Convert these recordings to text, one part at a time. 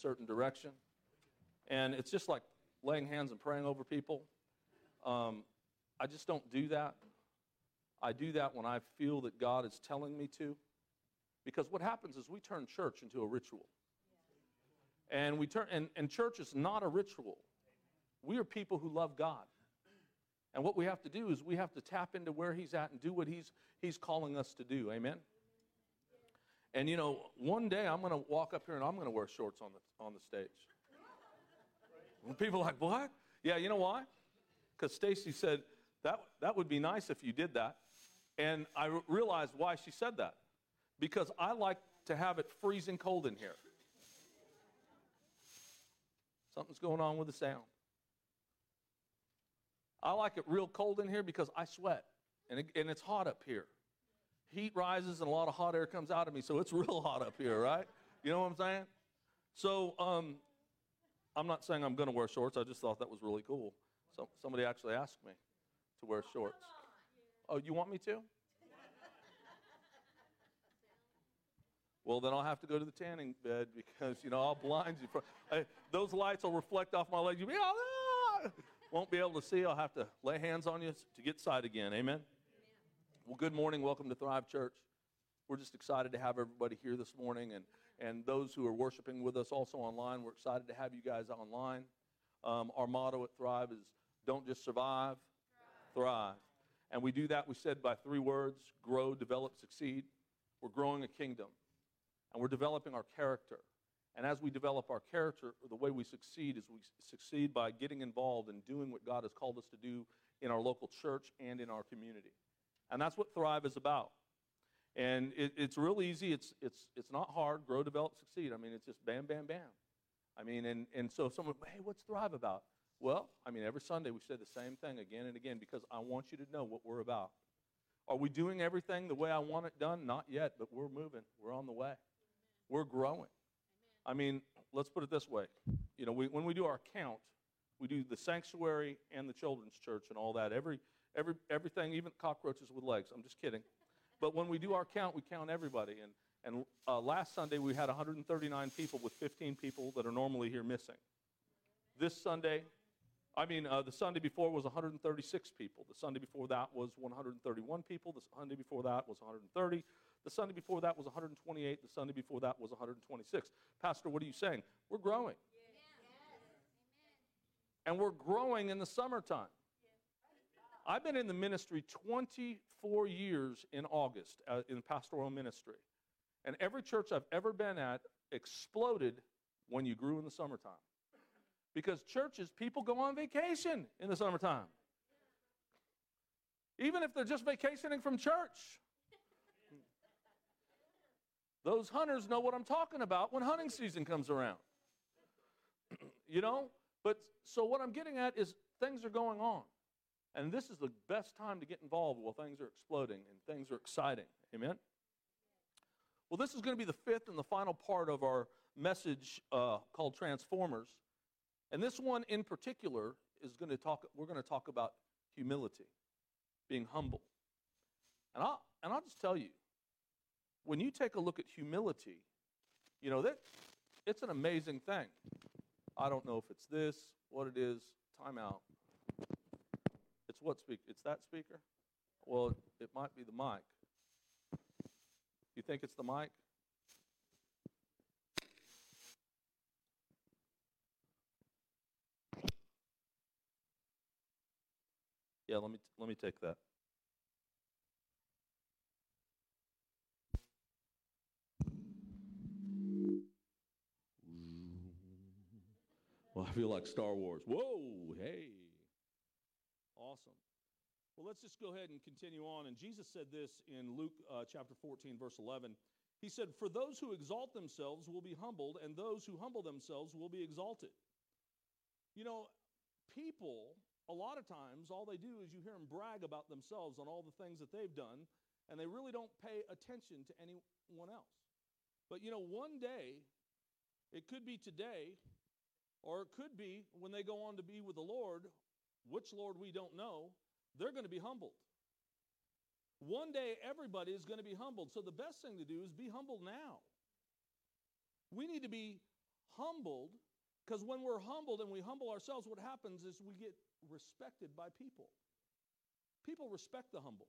certain direction. And it's just like laying hands and praying over people. Um, I just don't do that. I do that when I feel that God is telling me to. Because what happens is we turn church into a ritual. And we turn and, and church is not a ritual. We are people who love God. And what we have to do is we have to tap into where he's at and do what he's he's calling us to do. Amen. And you know, one day I'm going to walk up here and I'm going to wear shorts on the on the stage. And people are like, "What?" Yeah, you know why? Cuz Stacy said that that would be nice if you did that. And I realized why she said that. Because I like to have it freezing cold in here. Something's going on with the sound. I like it real cold in here because I sweat and, it, and it's hot up here. Heat rises and a lot of hot air comes out of me, so it's real hot up here, right? You know what I'm saying? So um, I'm not saying I'm going to wear shorts. I just thought that was really cool. So somebody actually asked me to wear shorts. Oh, you want me to? Well, then I'll have to go to the tanning bed because, you know, I'll blind you. For, I, those lights will reflect off my legs. You'll be, ah! won't be able to see. I'll have to lay hands on you to get sight again. Amen? Well, good morning. Welcome to Thrive Church. We're just excited to have everybody here this morning and, and those who are worshiping with us also online. We're excited to have you guys online. Um, our motto at Thrive is don't just survive, thrive. thrive. And we do that, we said, by three words grow, develop, succeed. We're growing a kingdom, and we're developing our character. And as we develop our character, the way we succeed is we succeed by getting involved and doing what God has called us to do in our local church and in our community. And that's what Thrive is about. And it, it's real easy. It's, it's, it's not hard. Grow, develop, succeed. I mean, it's just bam, bam, bam. I mean, and, and so someone, hey, what's Thrive about? Well, I mean, every Sunday we say the same thing again and again because I want you to know what we're about. Are we doing everything the way I want it done? Not yet, but we're moving. We're on the way. We're growing. I mean, let's put it this way. You know, we, when we do our count, we do the sanctuary and the children's church and all that. Every, every, everything, even cockroaches with legs. I'm just kidding. But when we do our count, we count everybody. And, and uh, last Sunday, we had 139 people with 15 people that are normally here missing. This Sunday, I mean, uh, the Sunday before was 136 people. The Sunday before that was 131 people. The Sunday before that was 130. The Sunday before that was 128. The Sunday before that was 126. Pastor, what are you saying? We're growing. Yes. Yes. And we're growing in the summertime. I've been in the ministry 24 years in August uh, in pastoral ministry. And every church I've ever been at exploded when you grew in the summertime. Because churches, people go on vacation in the summertime. Even if they're just vacationing from church. Those hunters know what I'm talking about when hunting season comes around. you know? But so what I'm getting at is things are going on. And this is the best time to get involved while things are exploding and things are exciting. Amen? Well, this is going to be the fifth and the final part of our message uh, called Transformers. And this one in particular is going to talk, we're going to talk about humility, being humble. And I'll, and I'll just tell you, when you take a look at humility, you know, that it's an amazing thing. I don't know if it's this, what it is, time out. It's what speaker? It's that speaker? Well, it might be the mic. You think it's the mic? Yeah, let me let me take that. Well, I feel like Star Wars. Whoa, hey. Awesome. Well, let's just go ahead and continue on. And Jesus said this in Luke uh, chapter 14, verse 11. He said, For those who exalt themselves will be humbled, and those who humble themselves will be exalted. You know, people, a lot of times, all they do is you hear them brag about themselves on all the things that they've done, and they really don't pay attention to anyone else. But you know, one day, it could be today, or it could be when they go on to be with the Lord, which Lord we don't know, they're going to be humbled. One day, everybody is going to be humbled. So the best thing to do is be humble now. We need to be humbled, because when we're humbled and we humble ourselves, what happens is we get respected by people. People respect the humble.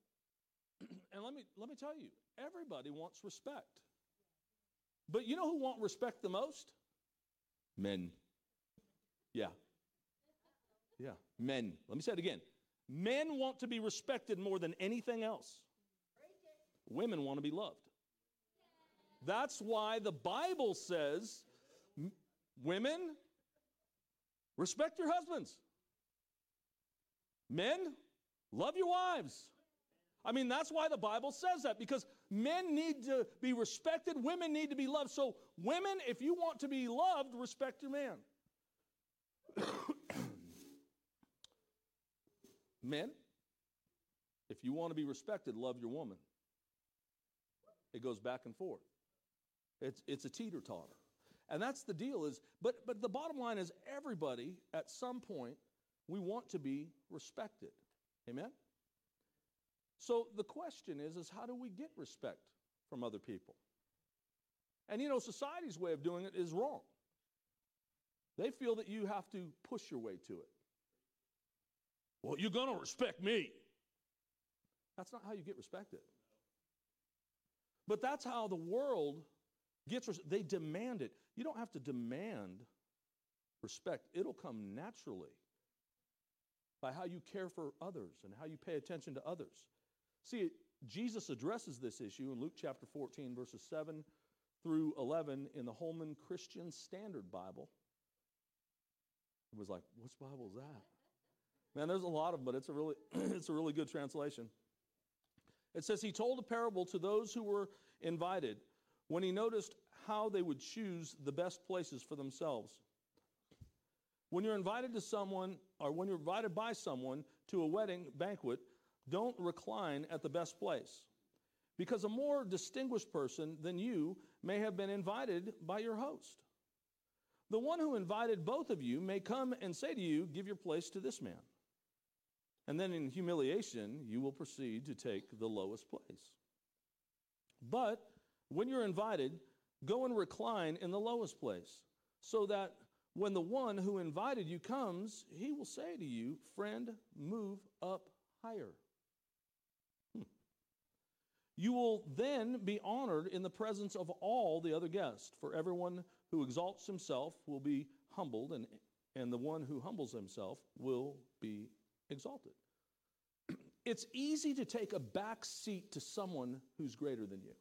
and let me, let me tell you, everybody wants respect. But you know who want respect the most? Men. Yeah. Yeah, men. Let me say it again. Men want to be respected more than anything else. Women want to be loved. That's why the Bible says, women, respect your husbands. Men, love your wives. I mean, that's why the Bible says that because men need to be respected, women need to be loved. So, women, if you want to be loved, respect your man. Men, if you want to be respected, love your woman. It goes back and forth. It's, it's a teeter totter. And that's the deal is, but, but the bottom line is everybody at some point, we want to be respected. Amen? So the question is, is how do we get respect from other people? And you know, society's way of doing it is wrong. They feel that you have to push your way to it. Well, you're going to respect me. That's not how you get respected. But that's how the world gets res- they demand it. You don't have to demand respect. It'll come naturally by how you care for others and how you pay attention to others. See, Jesus addresses this issue in Luke chapter 14 verses 7 through 11 in the Holman Christian Standard Bible. It was like, which Bible is that? Man, there's a lot of them, but it's a really, it's a really good translation. It says, He told a parable to those who were invited when he noticed how they would choose the best places for themselves. When you're invited to someone, or when you're invited by someone to a wedding banquet, don't recline at the best place. Because a more distinguished person than you may have been invited by your host. The one who invited both of you may come and say to you, Give your place to this man. And then in humiliation, you will proceed to take the lowest place. But when you're invited, go and recline in the lowest place, so that when the one who invited you comes, he will say to you, Friend, move up higher. Hmm. You will then be honored in the presence of all the other guests, for everyone who exalts himself will be humbled, and, and the one who humbles himself will be exalted. it's easy to take a back seat to someone who's greater than you.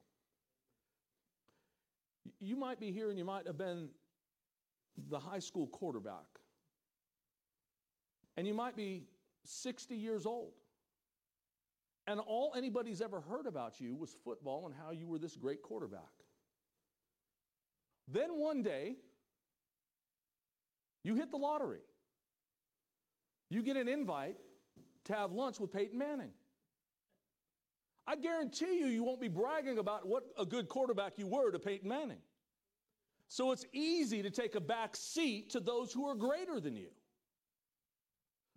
You might be here and you might have been the high school quarterback, and you might be 60 years old. And all anybody's ever heard about you was football and how you were this great quarterback. Then one day, you hit the lottery. You get an invite to have lunch with Peyton Manning. I guarantee you, you won't be bragging about what a good quarterback you were to Peyton Manning. So it's easy to take a back seat to those who are greater than you.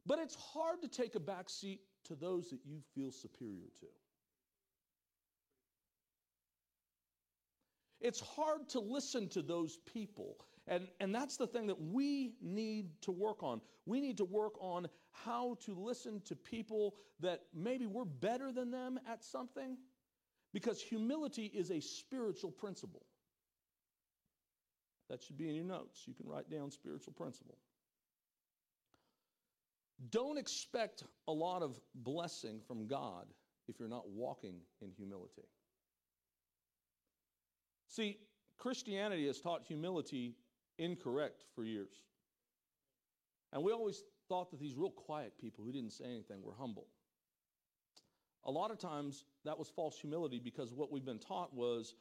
But it's hard to take a back seat to those that you feel superior to. It's hard to listen to those people. And, and that's the thing that we need to work on. We need to work on how to listen to people that maybe we're better than them at something, because humility is a spiritual principle. That should be in your notes. You can write down spiritual principle. Don't expect a lot of blessing from God if you're not walking in humility. See, Christianity has taught humility incorrect for years. And we always thought that these real quiet people who didn't say anything were humble. A lot of times that was false humility because what we've been taught was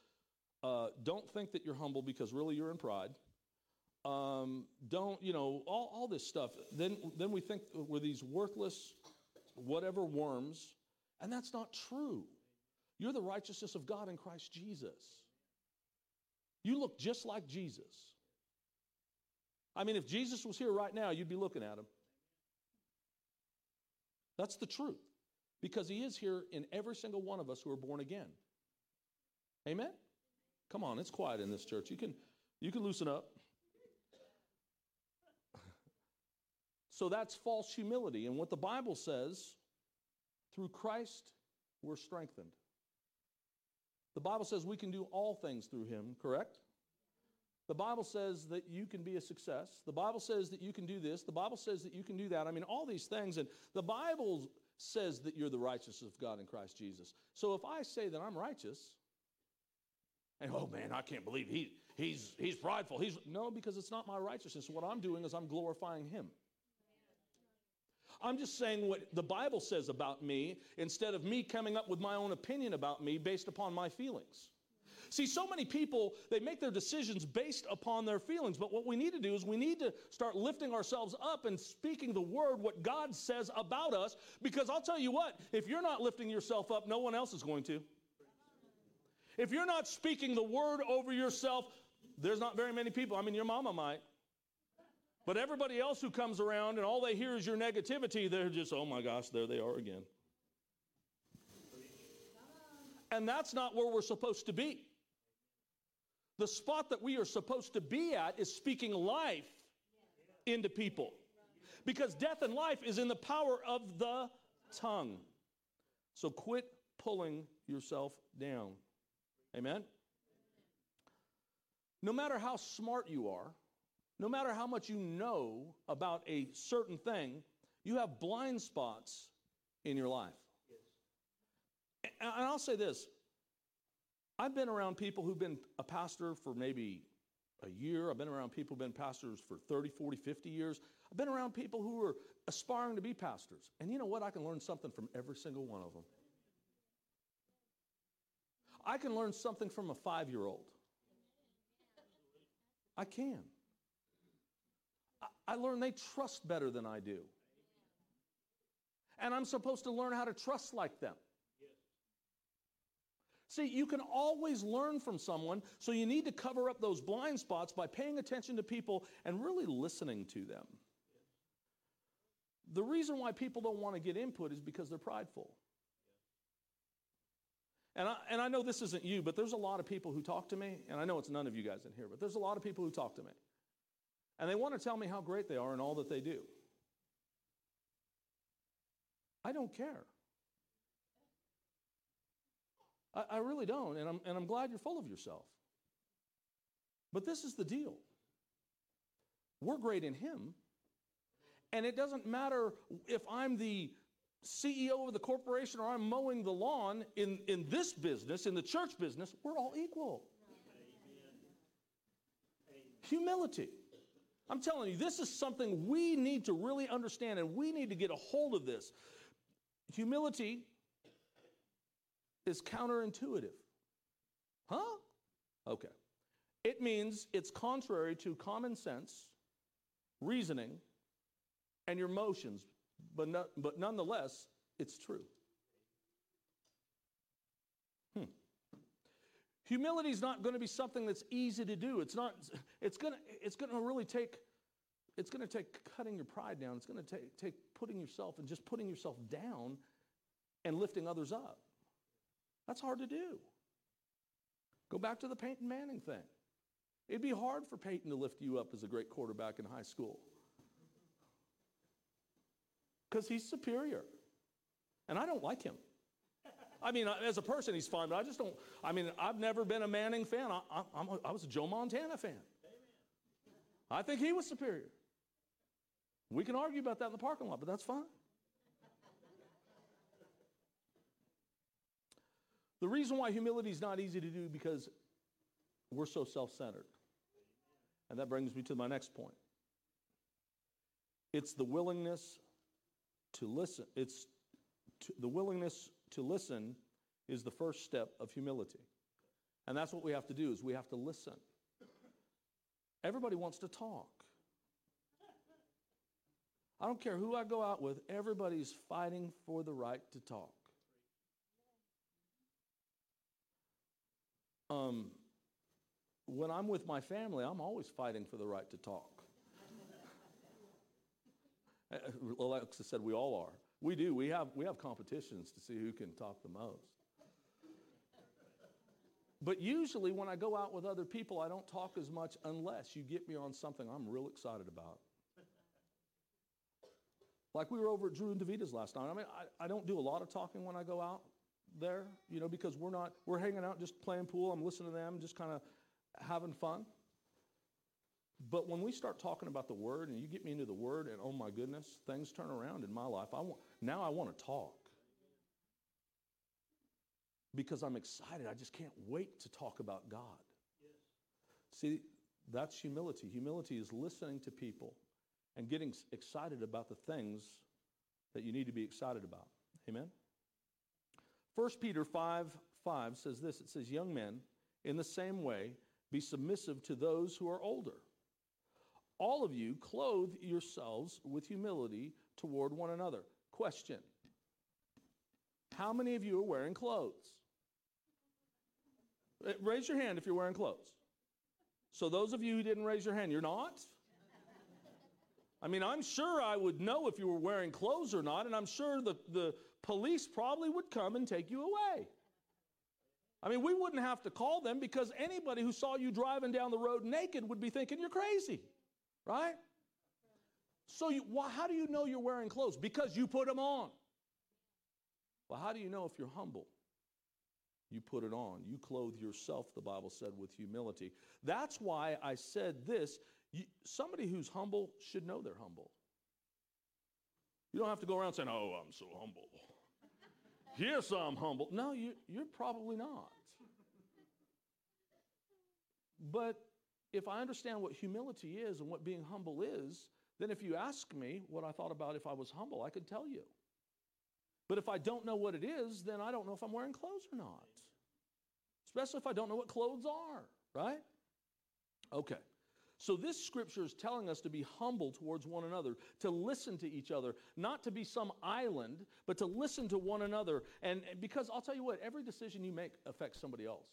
uh, don't think that you're humble because really you're in pride. Um, don't, you know, all, all this stuff. Then, then we think we're these worthless, whatever worms, and that's not true. You're the righteousness of God in Christ Jesus. You look just like Jesus. I mean, if Jesus was here right now, you'd be looking at him. That's the truth because he is here in every single one of us who are born again. Amen? Come on, it's quiet in this church. You can, you can loosen up. so that's false humility. And what the Bible says through Christ, we're strengthened. The Bible says we can do all things through him, correct? The Bible says that you can be a success. The Bible says that you can do this. The Bible says that you can do that. I mean, all these things. And the Bible says that you're the righteousness of God in Christ Jesus. So if I say that I'm righteous, and oh man, I can't believe he, he's, he's prideful. He's, no, because it's not my righteousness. What I'm doing is I'm glorifying him. I'm just saying what the Bible says about me instead of me coming up with my own opinion about me based upon my feelings. See, so many people, they make their decisions based upon their feelings. But what we need to do is we need to start lifting ourselves up and speaking the word, what God says about us. Because I'll tell you what, if you're not lifting yourself up, no one else is going to. If you're not speaking the word over yourself, there's not very many people. I mean, your mama might. But everybody else who comes around and all they hear is your negativity, they're just, oh my gosh, there they are again. And that's not where we're supposed to be. The spot that we are supposed to be at is speaking life into people. Because death and life is in the power of the tongue. So quit pulling yourself down. Amen? No matter how smart you are, no matter how much you know about a certain thing, you have blind spots in your life. And I'll say this I've been around people who've been a pastor for maybe a year. I've been around people who've been pastors for 30, 40, 50 years. I've been around people who are aspiring to be pastors. And you know what? I can learn something from every single one of them. I can learn something from a five year old. I can. I, learn they trust better than I do. And I'm supposed to learn how to trust like them. See, you can always learn from someone, so you need to cover up those blind spots by paying attention to people and really listening to them. The reason why people don't want to get input is because they're prideful. And I, and I know this isn't you, but there's a lot of people who talk to me, and I know it's none of you guys in here, but there's a lot of people who talk to me. And they want to tell me how great they are and all that they do. I don't care. I, I really don't. And I'm, and I'm glad you're full of yourself. But this is the deal we're great in Him. And it doesn't matter if I'm the CEO of the corporation or I'm mowing the lawn in, in this business, in the church business, we're all equal. Humility. I'm telling you, this is something we need to really understand and we need to get a hold of this. Humility is counterintuitive. Huh? Okay. It means it's contrary to common sense, reasoning, and your emotions, but, not, but nonetheless, it's true. Hmm. Humility is not going to be something that's easy to do. It's not. It's going to. It's going to really take. It's going to take cutting your pride down. It's going to take, take putting yourself and just putting yourself down and lifting others up. That's hard to do. Go back to the Peyton Manning thing. It'd be hard for Peyton to lift you up as a great quarterback in high school because he's superior. And I don't like him. I mean, as a person, he's fine, but I just don't. I mean, I've never been a Manning fan. I, I, a, I was a Joe Montana fan. I think he was superior. We can argue about that in the parking lot, but that's fine. The reason why humility is not easy to do because we're so self-centered. And that brings me to my next point. It's the willingness to listen. It's to, the willingness to listen is the first step of humility. And that's what we have to do is we have to listen. Everybody wants to talk. I don't care who I go out with, everybody's fighting for the right to talk. Um, when I'm with my family, I'm always fighting for the right to talk. Alexa said we all are. We do. We have, we have competitions to see who can talk the most. But usually, when I go out with other people, I don't talk as much unless you get me on something I'm real excited about. Like we were over at Drew and Davita's last night. I mean, I, I don't do a lot of talking when I go out there, you know, because we're not, we're hanging out just playing pool. I'm listening to them, just kind of having fun. But when we start talking about the word and you get me into the word and oh my goodness, things turn around in my life. I want now I want to talk. Because I'm excited. I just can't wait to talk about God. Yes. See, that's humility. Humility is listening to people and getting excited about the things that you need to be excited about. Amen. 1 Peter 5 5 says this it says, Young men, in the same way, be submissive to those who are older. All of you clothe yourselves with humility toward one another. Question How many of you are wearing clothes? Uh, raise your hand if you're wearing clothes. So, those of you who didn't raise your hand, you're not? I mean, I'm sure I would know if you were wearing clothes or not, and I'm sure the, the police probably would come and take you away. I mean, we wouldn't have to call them because anybody who saw you driving down the road naked would be thinking you're crazy, right? So, you, how do you know you're wearing clothes? Because you put them on. Well, how do you know if you're humble? You put it on. You clothe yourself, the Bible said, with humility. That's why I said this. You, somebody who's humble should know they're humble. You don't have to go around saying, Oh, I'm so humble. yes, I'm humble. No, you, you're probably not. But if I understand what humility is and what being humble is, then if you ask me what I thought about if I was humble, I could tell you. But if I don't know what it is, then I don't know if I'm wearing clothes or not. Especially if I don't know what clothes are, right? Okay. So, this scripture is telling us to be humble towards one another, to listen to each other, not to be some island, but to listen to one another. And because I'll tell you what, every decision you make affects somebody else.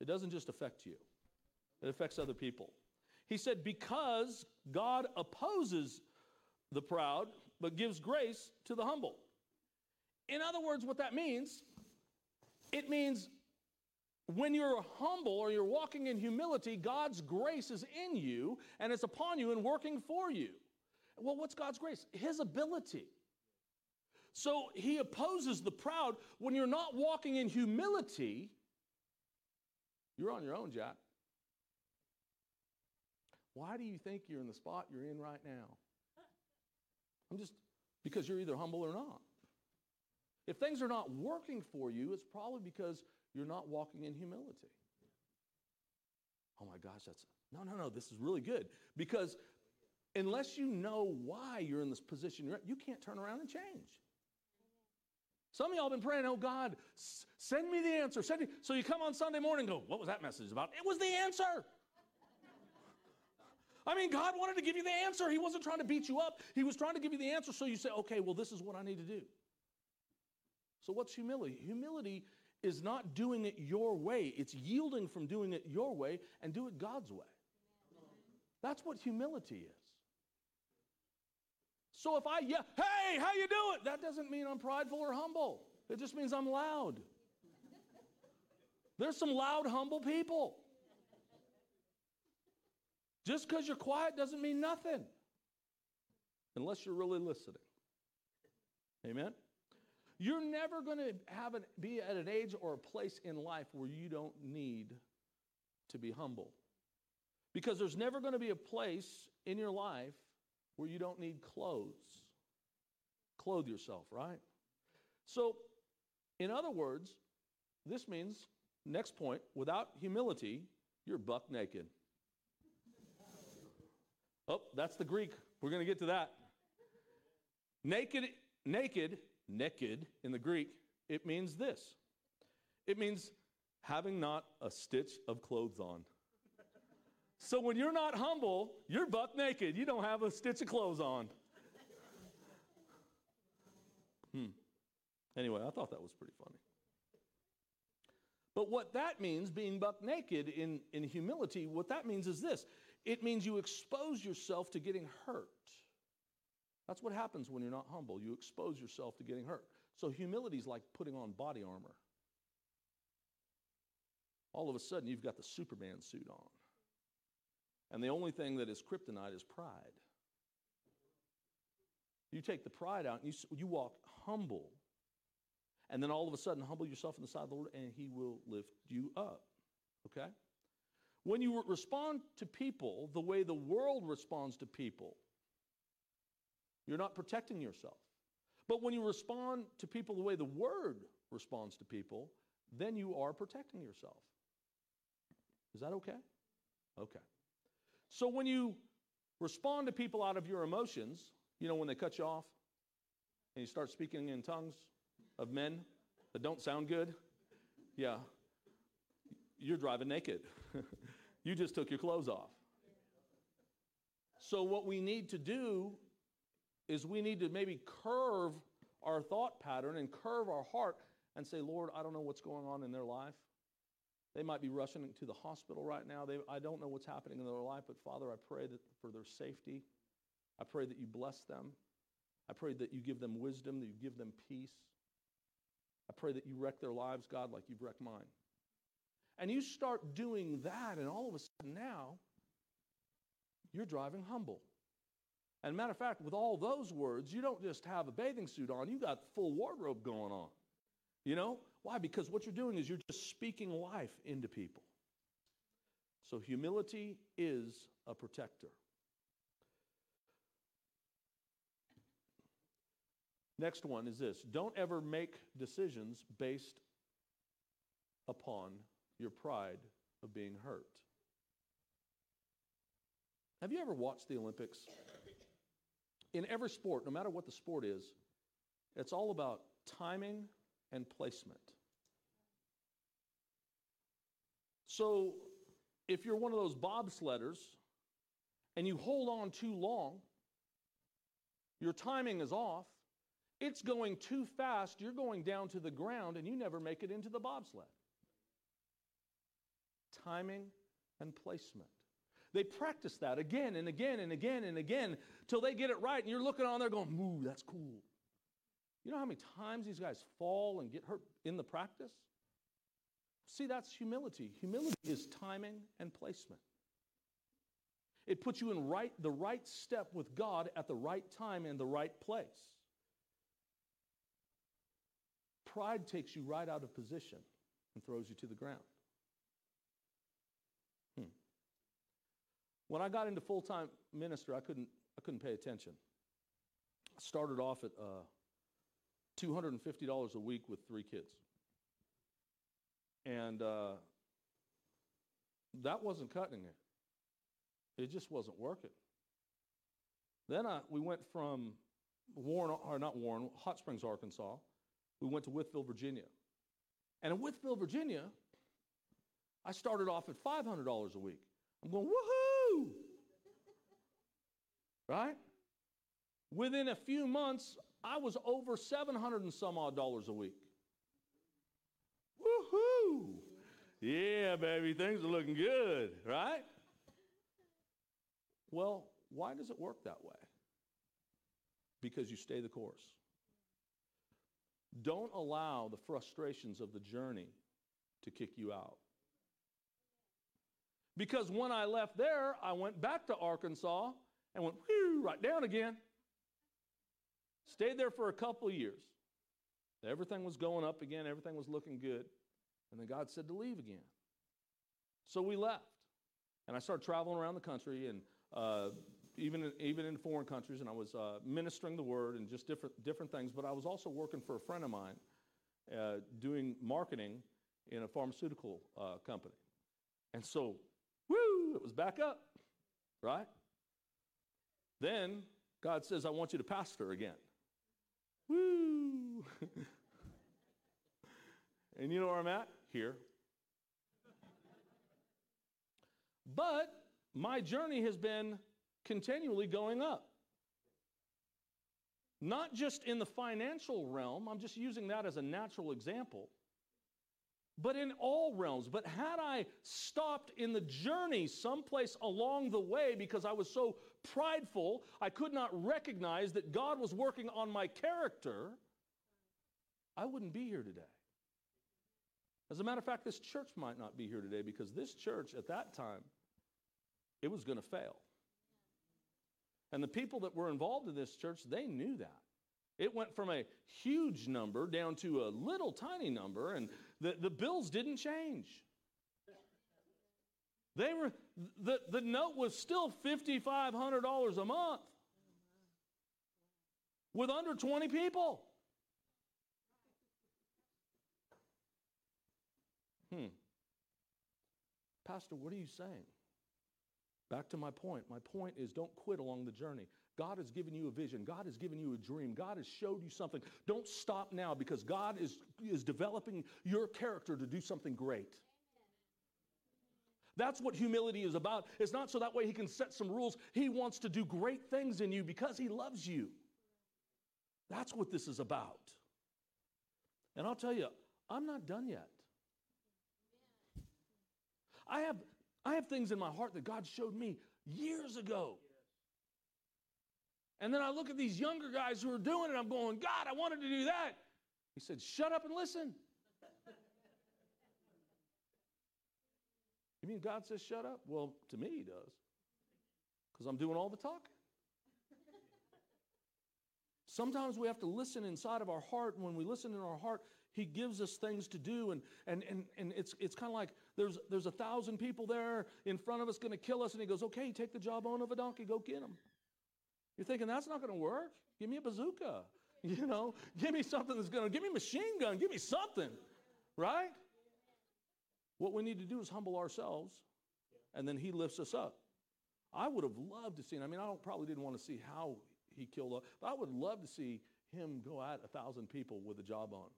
It doesn't just affect you, it affects other people. He said, Because God opposes the proud, but gives grace to the humble. In other words, what that means, it means when you're humble or you're walking in humility, God's grace is in you and it's upon you and working for you. Well, what's God's grace? His ability. So he opposes the proud. When you're not walking in humility, you're on your own, Jack. Why do you think you're in the spot you're in right now? I'm just because you're either humble or not. If things are not working for you, it's probably because you're not walking in humility. Oh my gosh, that's no, no, no, this is really good. Because unless you know why you're in this position you can't turn around and change. Some of y'all been praying, oh God, send me the answer. Send me. So you come on Sunday morning go, what was that message about? It was the answer. I mean, God wanted to give you the answer. He wasn't trying to beat you up. He was trying to give you the answer so you say, okay, well, this is what I need to do. So, what's humility? Humility is not doing it your way, it's yielding from doing it your way and do it God's way. That's what humility is. So if I yell, hey, how you doing? That doesn't mean I'm prideful or humble. It just means I'm loud. There's some loud, humble people. Just because you're quiet doesn't mean nothing unless you're really listening. Amen? You're never going to have an, be at an age or a place in life where you don't need to be humble. Because there's never going to be a place in your life where you don't need clothes. Clothe yourself, right? So, in other words, this means, next point, without humility, you're buck naked. Oh, that's the Greek. We're going to get to that. Naked, naked naked in the Greek, it means this it means having not a stitch of clothes on. So when you're not humble, you're buck naked. You don't have a stitch of clothes on. Hmm. Anyway, I thought that was pretty funny. But what that means, being buck naked in, in humility, what that means is this it means you expose yourself to getting hurt. That's what happens when you're not humble. You expose yourself to getting hurt. So humility is like putting on body armor. All of a sudden, you've got the Superman suit on. And the only thing that is kryptonite is pride. You take the pride out and you, you walk humble. And then all of a sudden, humble yourself in the sight of the Lord, and He will lift you up. Okay? When you respond to people the way the world responds to people, you're not protecting yourself. But when you respond to people the way the Word responds to people, then you are protecting yourself. Is that okay? Okay. So when you respond to people out of your emotions, you know, when they cut you off and you start speaking in tongues of men that don't sound good, yeah, you're driving naked. you just took your clothes off. So, what we need to do is we need to maybe curve our thought pattern and curve our heart and say, Lord, I don't know what's going on in their life. They might be rushing to the hospital right now. They, I don't know what's happening in their life, but Father, I pray that for their safety. I pray that you bless them. I pray that you give them wisdom, that you give them peace. I pray that you wreck their lives, God, like you've wrecked mine. And you start doing that, and all of a sudden now, you're driving humble. And matter of fact, with all those words, you don't just have a bathing suit on, you got full wardrobe going on. You know? Why? Because what you're doing is you're just speaking life into people. So humility is a protector. Next one is this don't ever make decisions based upon your pride of being hurt. Have you ever watched the Olympics? In every sport, no matter what the sport is, it's all about timing and placement. So if you're one of those bobsledders and you hold on too long, your timing is off, it's going too fast, you're going down to the ground, and you never make it into the bobsled. Timing and placement. They practice that again and again and again and again till they get it right, and you're looking on there going, Ooh, that's cool. You know how many times these guys fall and get hurt in the practice? See, that's humility. Humility is timing and placement. It puts you in right, the right step with God at the right time and the right place. Pride takes you right out of position and throws you to the ground. When I got into full time minister, I couldn't, I couldn't pay attention. I started off at uh, $250 a week with three kids. And uh, that wasn't cutting it. It just wasn't working. Then I, we went from Warren, or not Warren, Hot Springs, Arkansas. We went to Wytheville, Virginia. And in Wytheville, Virginia, I started off at $500 a week. I'm going, woohoo! right? Within a few months, I was over 700 and some odd dollars a week. Woohoo! Yeah, baby, things are looking good, right? Well, why does it work that way? Because you stay the course. Don't allow the frustrations of the journey to kick you out. Because when I left there, I went back to Arkansas and went whew, right down again. Stayed there for a couple of years. Everything was going up again, everything was looking good. And then God said to leave again. So we left. And I started traveling around the country and uh, even, even in foreign countries, and I was uh, ministering the word and just different, different things. But I was also working for a friend of mine uh, doing marketing in a pharmaceutical uh, company. And so, it was back up, right? Then God says, I want you to pastor again. Woo! and you know where I'm at? Here. But my journey has been continually going up. Not just in the financial realm, I'm just using that as a natural example, but in all realms. But had I stopped in the journey someplace along the way because I was so prideful, I could not recognize that God was working on my character, I wouldn't be here today. As a matter of fact, this church might not be here today because this church at that time, it was going to fail. And the people that were involved in this church, they knew that. It went from a huge number down to a little tiny number, and the, the bills didn't change. They were the, the note was still $5,500 a month with under 20 people. Hmm. Pastor, what are you saying? Back to my point. My point is don't quit along the journey. God has given you a vision. God has given you a dream. God has showed you something. Don't stop now because God is, is developing your character to do something great. That's what humility is about. It's not so that way he can set some rules. He wants to do great things in you because he loves you. That's what this is about. And I'll tell you, I'm not done yet. I have, I have things in my heart that God showed me years ago. And then I look at these younger guys who are doing it, I'm going, God, I wanted to do that. He said, Shut up and listen. you mean God says shut up? Well, to me, He does, because I'm doing all the talking. Sometimes we have to listen inside of our heart, and when we listen in our heart, he gives us things to do, and, and, and, and it's, it's kind of like there's, there's a thousand people there in front of us going to kill us, and he goes, Okay, take the jawbone of a donkey, go get them. You're thinking, That's not going to work. Give me a bazooka. You know, give me something that's going to, give me a machine gun, give me something, right? What we need to do is humble ourselves, and then he lifts us up. I would have loved to see, I mean, I probably didn't want to see how he killed, but I would love to see him go at a thousand people with a jawbone.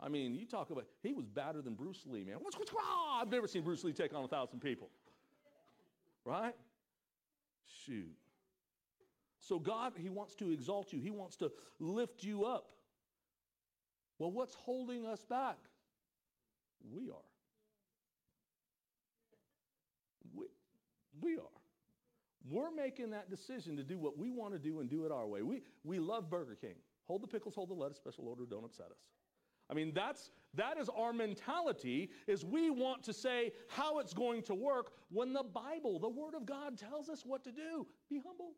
I mean, you talk about, he was badder than Bruce Lee, man. I've never seen Bruce Lee take on a thousand people. Right? Shoot. So, God, He wants to exalt you, He wants to lift you up. Well, what's holding us back? We are. We, we are. We're making that decision to do what we want to do and do it our way. We, we love Burger King. Hold the pickles, hold the lettuce, special order, don't upset us. I mean, that's, that is our mentality, is we want to say how it's going to work when the Bible, the Word of God, tells us what to do. Be humble.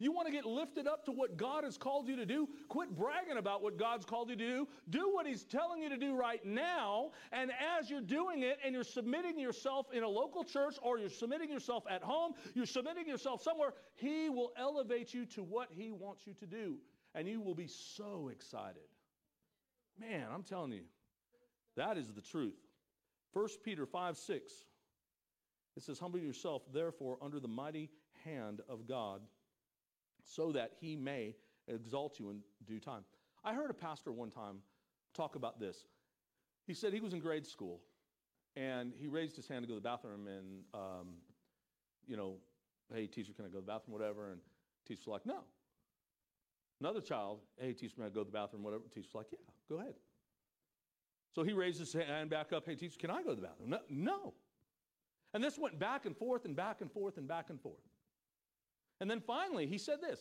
You want to get lifted up to what God has called you to do? Quit bragging about what God's called you to do. Do what He's telling you to do right now. And as you're doing it and you're submitting yourself in a local church or you're submitting yourself at home, you're submitting yourself somewhere, He will elevate you to what He wants you to do. And you will be so excited. Man, I'm telling you, that is the truth. 1 Peter 5 6. It says, Humble yourself, therefore, under the mighty hand of God, so that he may exalt you in due time. I heard a pastor one time talk about this. He said he was in grade school and he raised his hand to go to the bathroom and, um, you know, hey, teacher, can I go to the bathroom, whatever? And teacher's like, no. Another child, hey, teacher, may I go to the bathroom, whatever? Teacher's like, yeah, go ahead. So he raised his hand back up, hey, teacher, can I go to the bathroom? No. no. And this went back and forth and back and forth and back and forth. And then finally, he said this.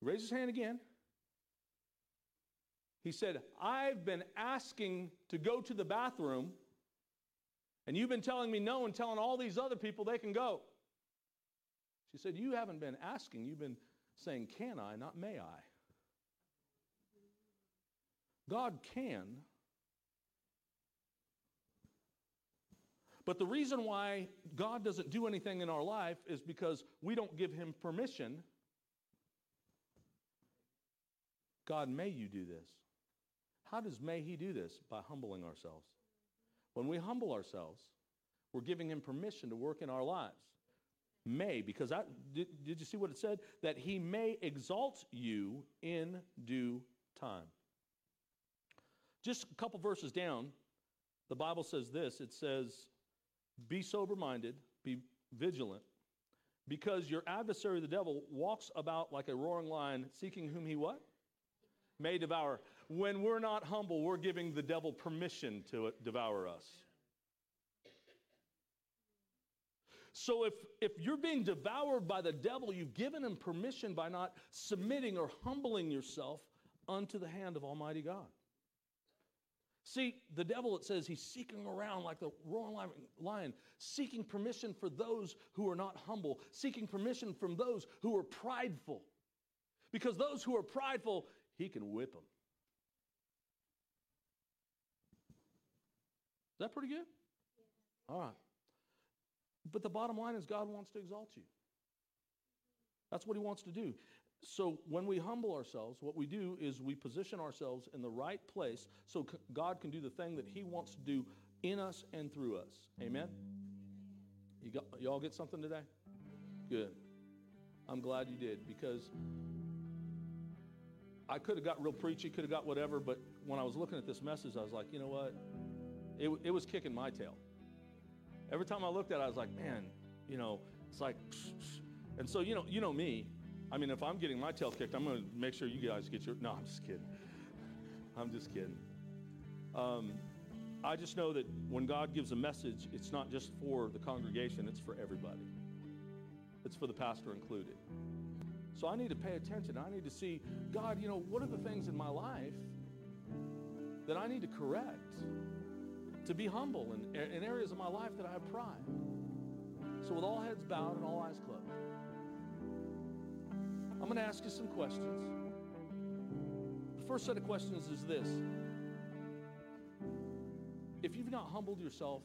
He raised his hand again. He said, I've been asking to go to the bathroom, and you've been telling me no and telling all these other people they can go. She said, You haven't been asking, you've been saying, Can I, not may I. God can. But the reason why God doesn't do anything in our life is because we don't give Him permission. God, may you do this. How does may He do this? By humbling ourselves. When we humble ourselves, we're giving Him permission to work in our lives. May, because I, did, did you see what it said? That He may exalt you in due time. Just a couple verses down, the Bible says this it says, Be sober minded, be vigilant, because your adversary, the devil, walks about like a roaring lion, seeking whom he what? May devour. When we're not humble, we're giving the devil permission to devour us. So if, if you're being devoured by the devil, you've given him permission by not submitting or humbling yourself unto the hand of Almighty God. See, the devil, it says, he's seeking around like the roaring lion, seeking permission for those who are not humble, seeking permission from those who are prideful. Because those who are prideful, he can whip them. Is that pretty good? All right. But the bottom line is God wants to exalt you. That's what he wants to do. So when we humble ourselves, what we do is we position ourselves in the right place so God can do the thing that he wants to do in us and through us. Amen? You got, y'all get something today? Good. I'm glad you did because I could have got real preachy, could have got whatever, but when I was looking at this message, I was like, you know what? It, it was kicking my tail. Every time I looked at it, I was like, man, you know, it's like, and so you know, you know me. I mean, if I'm getting my tail kicked, I'm going to make sure you guys get your. No, I'm just kidding. I'm just kidding. Um, I just know that when God gives a message, it's not just for the congregation; it's for everybody. It's for the pastor included. So I need to pay attention. I need to see, God, you know, what are the things in my life that I need to correct? To be humble in, in areas of my life that I have pride. So, with all heads bowed and all eyes closed, I'm going to ask you some questions. The first set of questions is this If you've not humbled yourself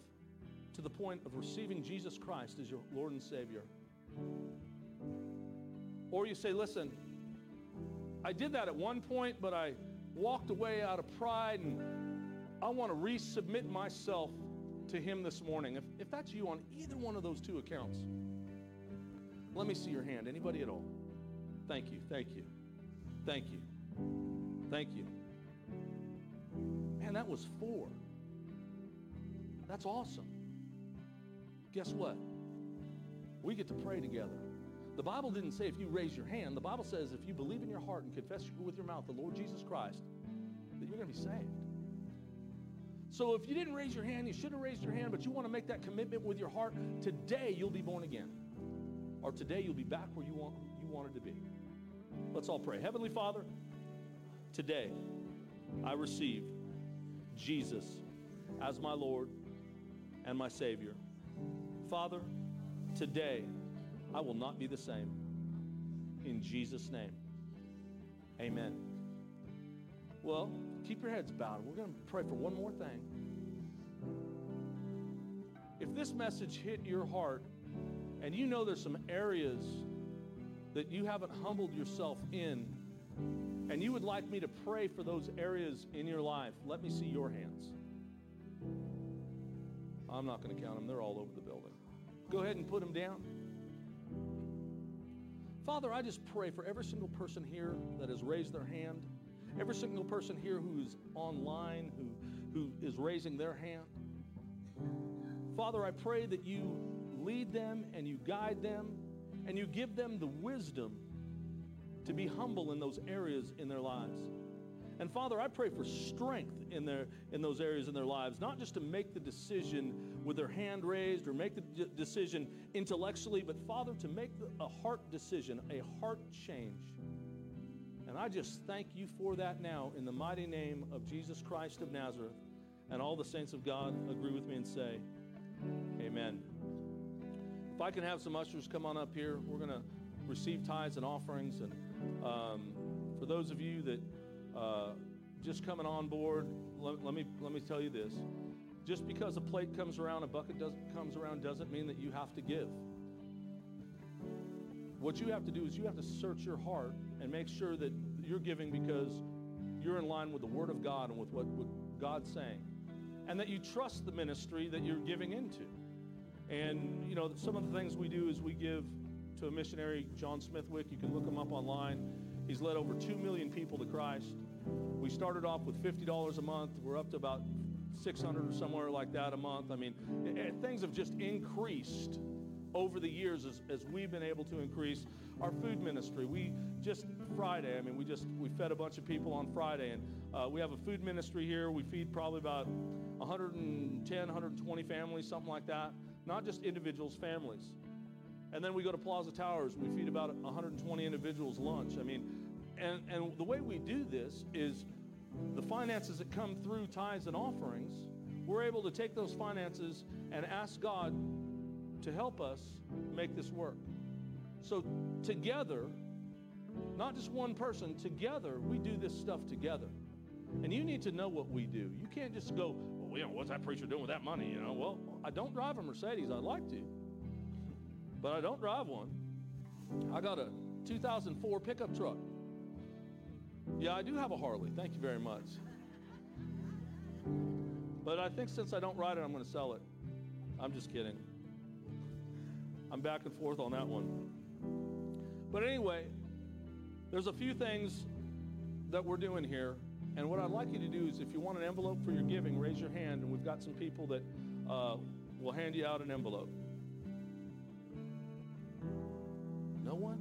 to the point of receiving Jesus Christ as your Lord and Savior, or you say, listen, I did that at one point, but I walked away out of pride and I want to resubmit myself to Him this morning. If, if that's you on either one of those two accounts, let me see your hand. Anybody at all? Thank you, thank you, thank you, thank you. Man, that was four. That's awesome. Guess what? We get to pray together. The Bible didn't say if you raise your hand. The Bible says if you believe in your heart and confess with your mouth the Lord Jesus Christ, that you're going to be saved. So if you didn't raise your hand, you should have raised your hand, but you want to make that commitment with your heart, today you'll be born again. Or today you'll be back where you want you wanted to be. Let's all pray. Heavenly Father, today I receive Jesus as my Lord and my Savior. Father, today I will not be the same. In Jesus' name, amen. Well, keep your heads bowed. We're going to pray for one more thing. If this message hit your heart and you know there's some areas that you haven't humbled yourself in, and you would like me to pray for those areas in your life, let me see your hands. I'm not going to count them, they're all over the building. Go ahead and put them down. Father, I just pray for every single person here that has raised their hand, every single person here who's online, who, who is raising their hand. Father, I pray that you lead them and you guide them and you give them the wisdom to be humble in those areas in their lives. And Father, I pray for strength in, their, in those areas in their lives, not just to make the decision with their hand raised or make the d- decision intellectually, but Father, to make the, a heart decision, a heart change. And I just thank you for that now in the mighty name of Jesus Christ of Nazareth. And all the saints of God agree with me and say, Amen. If I can have some ushers come on up here, we're going to receive tithes and offerings. And um, for those of you that uh, just coming on board, let, let, me, let me tell you this. Just because a plate comes around, a bucket does, comes around, doesn't mean that you have to give. What you have to do is you have to search your heart and make sure that you're giving because you're in line with the Word of God and with what, what God's saying. And that you trust the ministry that you're giving into. And, you know, some of the things we do is we give to a missionary, John Smithwick. You can look him up online. He's led over 2 million people to Christ. We started off with $50 a month. We're up to about 600 or somewhere like that a month. I mean, things have just increased over the years as, as we've been able to increase our food ministry. We just Friday, I mean, we just we fed a bunch of people on Friday, and uh, we have a food ministry here. We feed probably about 110, 120 families, something like that not just individuals, families. And then we go to Plaza Towers, we feed about 120 individuals lunch. I mean, and, and the way we do this is the finances that come through tithes and offerings, we're able to take those finances and ask God to help us make this work. So, together, not just one person, together, we do this stuff together. And you need to know what we do. You can't just go, well, you know, what's that preacher doing with that money? You know, well, I don't drive a Mercedes. I'd like to, but I don't drive one. I got a 2004 pickup truck. Yeah, I do have a Harley. Thank you very much. But I think since I don't ride it, I'm going to sell it. I'm just kidding. I'm back and forth on that one. But anyway, there's a few things that we're doing here. And what I'd like you to do is if you want an envelope for your giving, raise your hand, and we've got some people that uh, will hand you out an envelope. No one?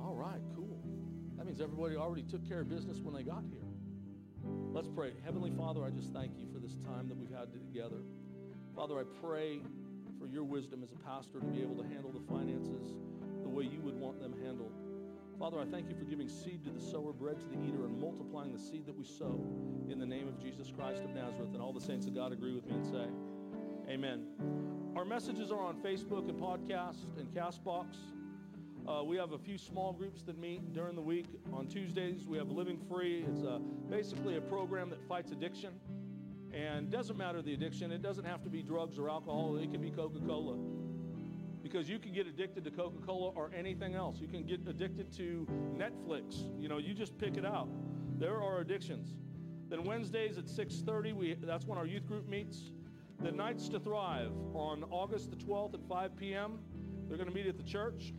All right, cool. That means everybody already took care of business when they got here. Let's pray. Heavenly Father, I just thank you for this time that we've had together. Father, I pray for your wisdom as a pastor to be able to handle the finances the way you would want them handled. Father, I thank you for giving seed to the sower, bread to the eater, and multiplying the seed that we sow in the name of Jesus Christ of Nazareth. And all the saints of God agree with me and say, Amen. Our messages are on Facebook and podcast and Castbox. Uh, we have a few small groups that meet during the week. On Tuesdays, we have Living Free. It's a, basically a program that fights addiction. And doesn't matter the addiction, it doesn't have to be drugs or alcohol, it can be Coca Cola. Because you can get addicted to Coca Cola or anything else. You can get addicted to Netflix. You know, you just pick it out. There are addictions. Then Wednesdays at 6:30, we that's when our youth group meets. The Nights to Thrive on August the 12th at 5 p.m. They're going to meet at the church.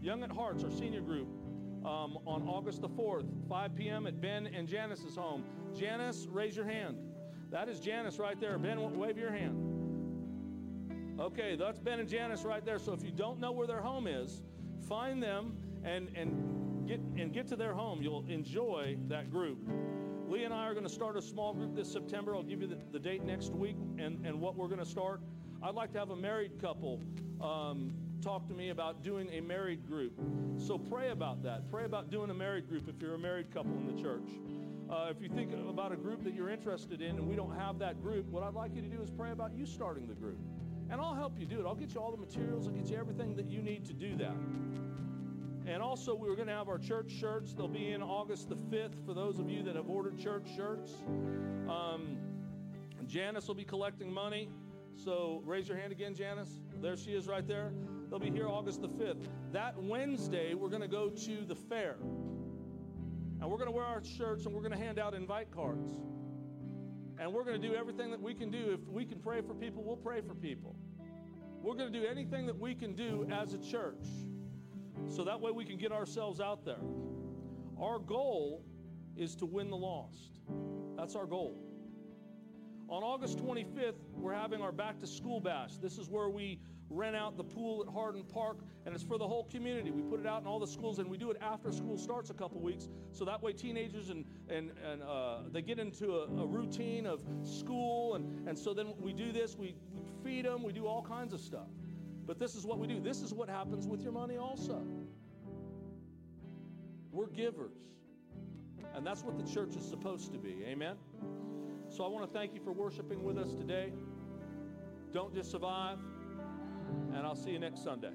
Young at Hearts, our senior group, um, on August the 4th, 5 p.m. at Ben and Janice's home. Janice, raise your hand. That is Janice right there. Ben, wave your hand. Okay, that's Ben and Janice right there. So if you don't know where their home is, find them and, and, get, and get to their home. You'll enjoy that group. Lee and I are going to start a small group this September. I'll give you the, the date next week and, and what we're going to start. I'd like to have a married couple um, talk to me about doing a married group. So pray about that. Pray about doing a married group if you're a married couple in the church. Uh, if you think about a group that you're interested in and we don't have that group, what I'd like you to do is pray about you starting the group. And I'll help you do it. I'll get you all the materials, I'll get you everything that you need to do that. And also, we are going to have our church shirts. They'll be in August the 5th for those of you that have ordered church shirts. Um, Janice will be collecting money. So raise your hand again, Janice. There she is right there. They'll be here August the 5th. That Wednesday, we're going to go to the fair. And we're going to wear our shirts and we're going to hand out invite cards. And we're going to do everything that we can do. If we can pray for people, we'll pray for people. We're going to do anything that we can do as a church so that way we can get ourselves out there. Our goal is to win the lost. That's our goal. On August 25th, we're having our back to school bash. This is where we rent out the pool at Hardin Park, and it's for the whole community. We put it out in all the schools, and we do it after school starts a couple weeks, so that way teenagers and and and uh, they get into a, a, routine of school, and and so then we do this. We, we feed them. We do all kinds of stuff. But this is what we do. This is what happens with your money also. We're givers. And that's what the church is supposed to be. Amen? So I want to thank you for worshiping with us today. Don't just survive. And I'll see you next Sunday.